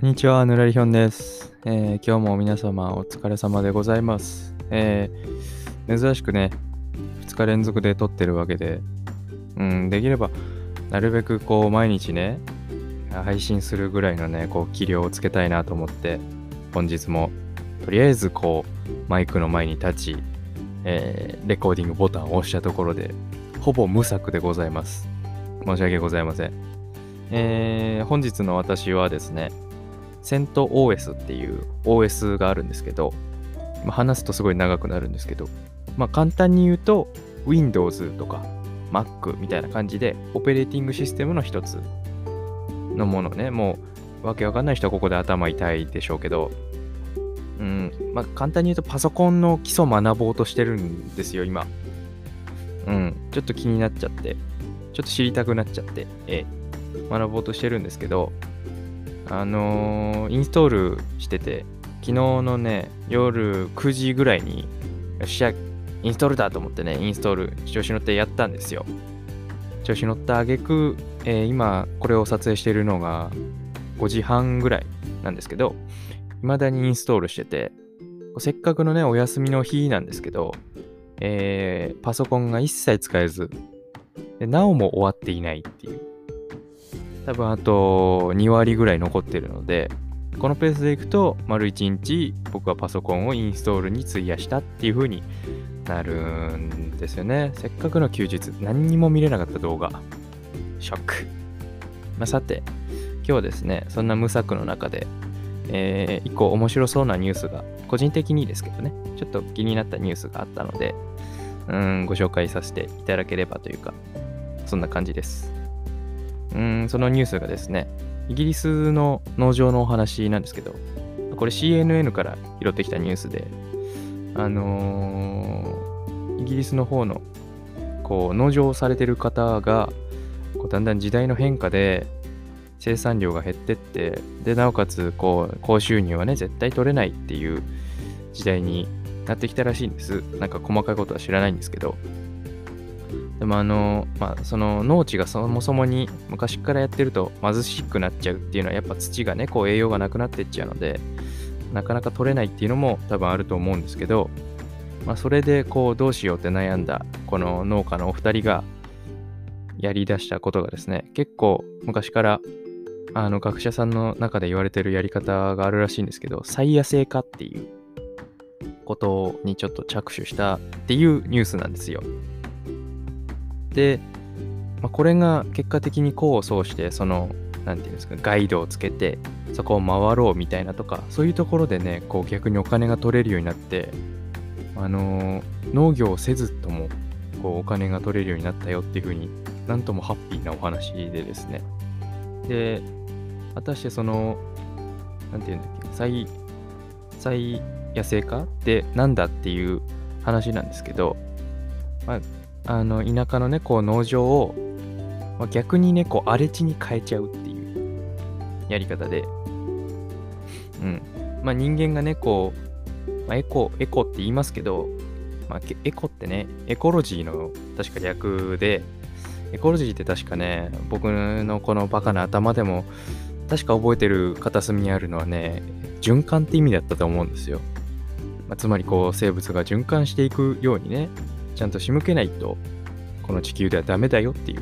こんにちは、ぬらりひょんです、えー今日も皆様お疲れ様でございます。えー珍しくね、2日連続で撮ってるわけで、うん、できれば、なるべくこう、毎日ね、配信するぐらいのね、こう、気量をつけたいなと思って、本日も、とりあえずこう、マイクの前に立ち、えーレコーディングボタンを押したところで、ほぼ無策でございます。申し訳ございません。えー本日の私はですね、セント OS っていう OS があるんですけど、まあ、話すとすごい長くなるんですけど、まあ、簡単に言うと Windows とか Mac みたいな感じでオペレーティングシステムの一つのものね、もうわけわかんない人はここで頭痛いでしょうけど、うん、まあ簡単に言うとパソコンの基礎学ぼうとしてるんですよ、今。うん、ちょっと気になっちゃって、ちょっと知りたくなっちゃって、ええ、学ぼうとしてるんですけど、あのーインストールしてて、昨日のね、夜9時ぐらいに、よっしゃ、インストールだと思ってね、インストール、調子乗ってやったんですよ。調子乗った挙句、えー今、これを撮影しているのが5時半ぐらいなんですけど、未だにインストールしてて、せっかくのね、お休みの日なんですけど、えーパソコンが一切使えず、なおも終わっていないっていう。多分あと2割ぐらい残ってるので、このペースでいくと、丸1日僕はパソコンをインストールに費やしたっていう風になるんですよね。せっかくの休日、何にも見れなかった動画。ショック。まあ、さて、今日はですね、そんな無策の中で、えー一個面白そうなニュースが、個人的にですけどね、ちょっと気になったニュースがあったので、うん、ご紹介させていただければというか、そんな感じです。うん、そのニュースがですね、イギリスの農場のお話なんですけど、これ CNN から拾ってきたニュースで、あのーイギリスの方のこう農場をされてる方が、こうだんだん時代の変化で生産量が減ってって、で、なおかつ、こう、高収入はね、絶対取れないっていう時代になってきたらしいんです。なんか細かいことは知らないんですけど。でもあの、まあ、その農地がそもそもに昔からやってると貧しくなっちゃうっていうのはやっぱ土がね、こう栄養がなくなってっちゃうので、なかなか取れないっていうのも多分あると思うんですけど、まあ、それでこうどうしようって悩んだこの農家のお二人がやり出したことがですね、結構昔からあの学者さんの中で言われてるやり方があるらしいんですけど、再野生化っていうことにちょっと着手したっていうニュースなんですよ。で、まあ、これが結果的に功を奏して、その、なんていうんですか、ガイドをつけて、そこを回ろうみたいなとか、そういうところでね、こう逆にお金が取れるようになって、あのー農業をせずとも、こうお金が取れるようになったよっていうふうになんともハッピーなお話でですね。で、果たしてその、なんていうんだっけ、再、再野生化ってなんだっていう話なんですけど、まあ、あの田舎のねこう農場を、まあ、逆にねこう荒れ地に変えちゃうっていうやり方で、うん。まあ、人間がねこう、まあ、エコエコって言いますけど、まあ、エコってねエコロジーの確か略でエコロジーって確かね僕のこのバカな頭でも確か覚えてる片隅にあるのはね循環って意味だったと思うんですよ、まあ、つまりこう生物が循環していくようにねちゃんと仕向けないと、この地球ではダメだよっていう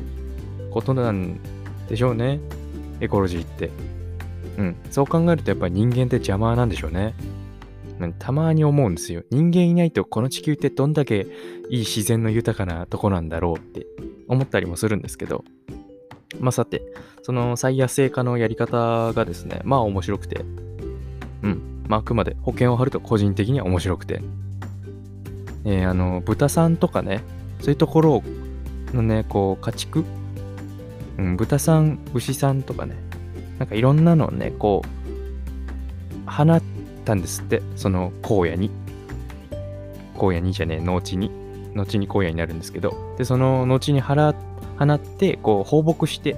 ことなんでしょうね。エコロジーって。うん。そう考えるとやっぱり人間って邪魔なんでしょうね。たまに思うんですよ。人間いないとこの地球ってどんだけいい自然の豊かなとこなんだろうって思ったりもするんですけど。まあさて、その再野生化のやり方がですね、まあ面白くて。うん。まああくまで保険を張ると個人的には面白くて。えーあの豚さんとかねそういうところのねこう家畜、うん、豚さん牛さんとかねなんかいろんなのをねこう放ったんですってその荒野に。荒野にじゃねえ農地に。後に荒野になるんですけど。でその後に放ってこう放牧して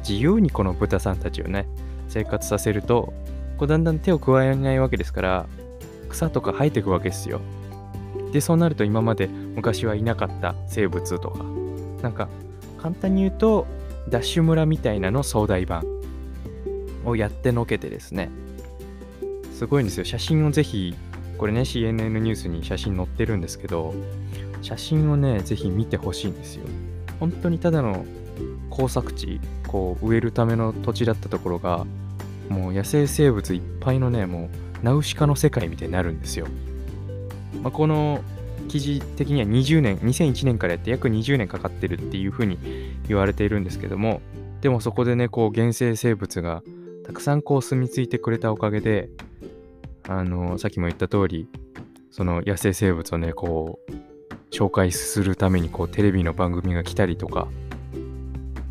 自由にこの豚さんたちをね生活させるとこうだんだん手を加えないわけですから草とか生えていくわけですよ。でそうなると今まで昔はいなかった生物とかなんか簡単に言うとダッシュ村みたいなの壮大版をやってのけてですね、すごいんですよ。写真をぜひ、これね、CNN ニュースに写真載ってるんですけど、写真をね、ぜひ見てほしいんですよ。本当にただの工作地、こう植えるための土地だったところが、もう野生生物いっぱいのね、もうナウシカの世界みたいになるんですよ。まあ、この記事的には20年、2001年からやって約20年かかってるっていうふうに言われているんですけども、でもそこでね、こう原生生物がたくさんこう住み着いてくれたおかげで、あの、さっきも言った通り、その野生生物をね、こう、紹介するためにこうテレビの番組が来たりとか、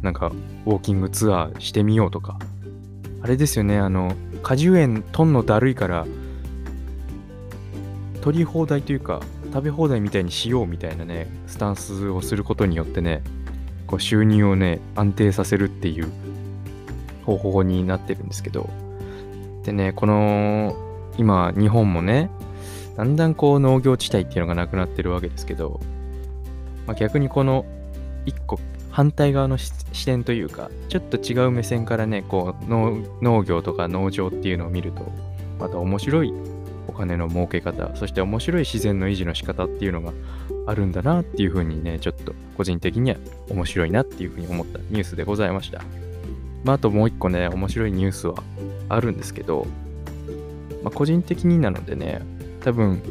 なんかウォーキングツアーしてみようとか、あれですよね、あの、果樹園とんのだるいから、取り放題というか、食べ放題みたいにしようみたいなね、スタンスをすることによってね、こう収入をね、安定させるっていう方法になってるんですけど、でね、この、今、日本もね、だんだんこう農業地帯っていうのがなくなってるわけですけど、まあ、逆にこの一個反対側の視点というか、ちょっと違う目線からね、こう農業とか農場っていうのを見ると、また面白いお金の儲け方、そして面白い自然の維持の仕方っていうのがあるんだなっていうふうにね、ちょっと個人的には面白いなっていうふうに思ったニュースでございました。まあ、あともう一個ね、面白いニュースはあるんですけど、まあ、個人的になのでね、多分、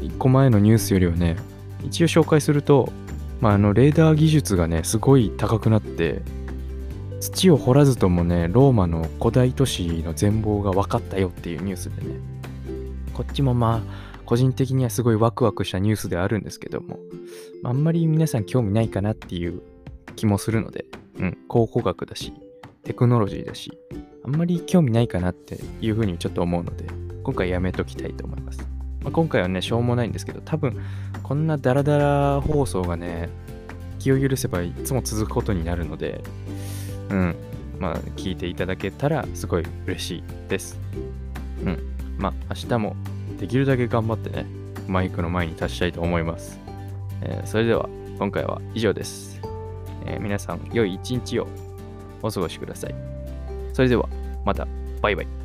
1個前のニュースよりはね、一応紹介すると、まあ、あの、レーダー技術がね、すごい高くなって、土を掘らずともね、ローマの古代都市の全貌が分かったよっていうニュースでね、こっちもまあ、個人的にはすごいワクワクしたニュースであるんですけども、あんまり皆さん興味ないかなっていう気もするので、うん、考古学だし、テクノロジーだし、あんまり興味ないかなっていうふうにちょっと思うので、今回やめときたいと思います。まあ、今回はね、しょうもないんですけど、多分、こんなダラダラ放送がね、気を許せばいつも続くことになるので、うん、まあ、聞いていただけたらすごい嬉しいです。うん、まあ、明日もできるだけ頑張ってね、マイクの前に立ちたいと思います。えー、それでは、今回は以上です。えー、皆さん、良い一日をお過ごしください。それでは、また、バイバイ。